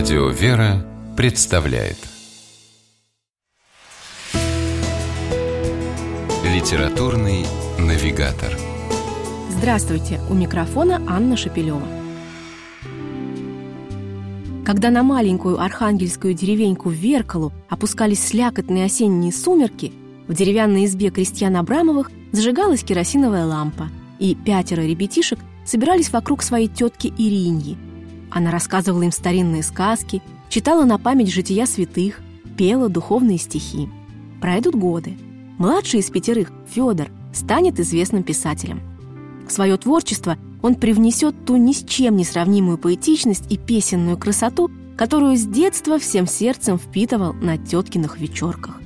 Радио «Вера» представляет Литературный навигатор Здравствуйте! У микрофона Анна Шапилева. Когда на маленькую архангельскую деревеньку Веркалу опускались слякотные осенние сумерки, в деревянной избе крестьян Абрамовых зажигалась керосиновая лампа, и пятеро ребятишек собирались вокруг своей тетки Ириньи. Она рассказывала им старинные сказки, читала на память жития святых, пела духовные стихи. Пройдут годы. Младший из пятерых, Федор, станет известным писателем. В свое творчество он привнесет ту ни с чем не сравнимую поэтичность и песенную красоту, которую с детства всем сердцем впитывал на теткиных вечерках.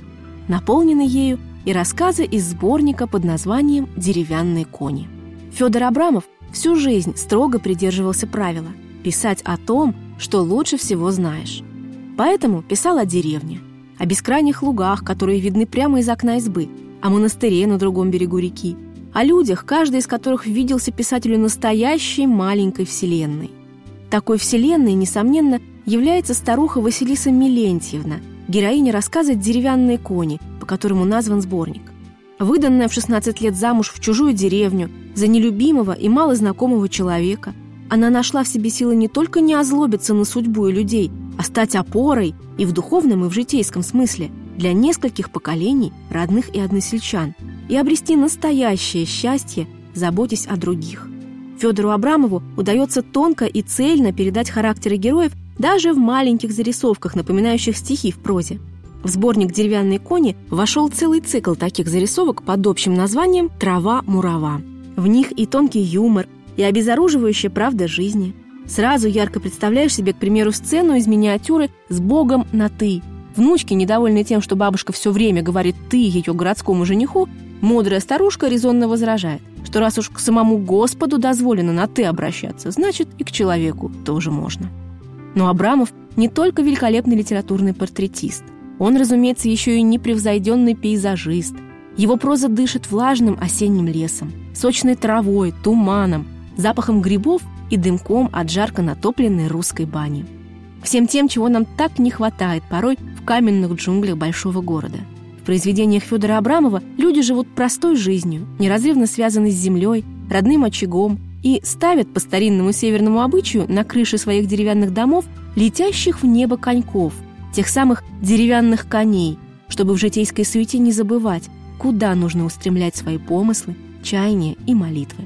Наполнены ею и рассказы из сборника под названием «Деревянные кони». Федор Абрамов всю жизнь строго придерживался правила писать о том, что лучше всего знаешь. Поэтому писал о деревне, о бескрайних лугах, которые видны прямо из окна избы, о монастыре на другом берегу реки, о людях, каждый из которых виделся писателю настоящей маленькой вселенной. Такой вселенной, несомненно, является старуха Василиса Милентьевна, героиня рассказа «Деревянные кони», по которому назван сборник. Выданная в 16 лет замуж в чужую деревню, за нелюбимого и малознакомого человека, она нашла в себе силы не только не озлобиться на судьбу и людей, а стать опорой и в духовном, и в житейском смысле для нескольких поколений родных и односельчан и обрести настоящее счастье, заботясь о других. Федору Абрамову удается тонко и цельно передать характеры героев даже в маленьких зарисовках, напоминающих стихи в прозе. В сборник «Деревянные кони» вошел целый цикл таких зарисовок под общим названием «Трава-мурава». В них и тонкий юмор, и обезоруживающая правда жизни. Сразу ярко представляешь себе, к примеру, сцену из миниатюры с Богом на «ты». Внучки, недовольные тем, что бабушка все время говорит «ты» ее городскому жениху, мудрая старушка резонно возражает, что раз уж к самому Господу дозволено на «ты» обращаться, значит и к человеку тоже можно. Но Абрамов не только великолепный литературный портретист. Он, разумеется, еще и непревзойденный пейзажист. Его проза дышит влажным осенним лесом, сочной травой, туманом, запахом грибов и дымком от жарко натопленной русской бани. Всем тем, чего нам так не хватает порой в каменных джунглях большого города. В произведениях Федора Абрамова люди живут простой жизнью, неразрывно связаны с землей, родным очагом и ставят по старинному северному обычаю на крыши своих деревянных домов летящих в небо коньков, тех самых деревянных коней, чтобы в житейской суете не забывать, куда нужно устремлять свои помыслы, чаяния и молитвы.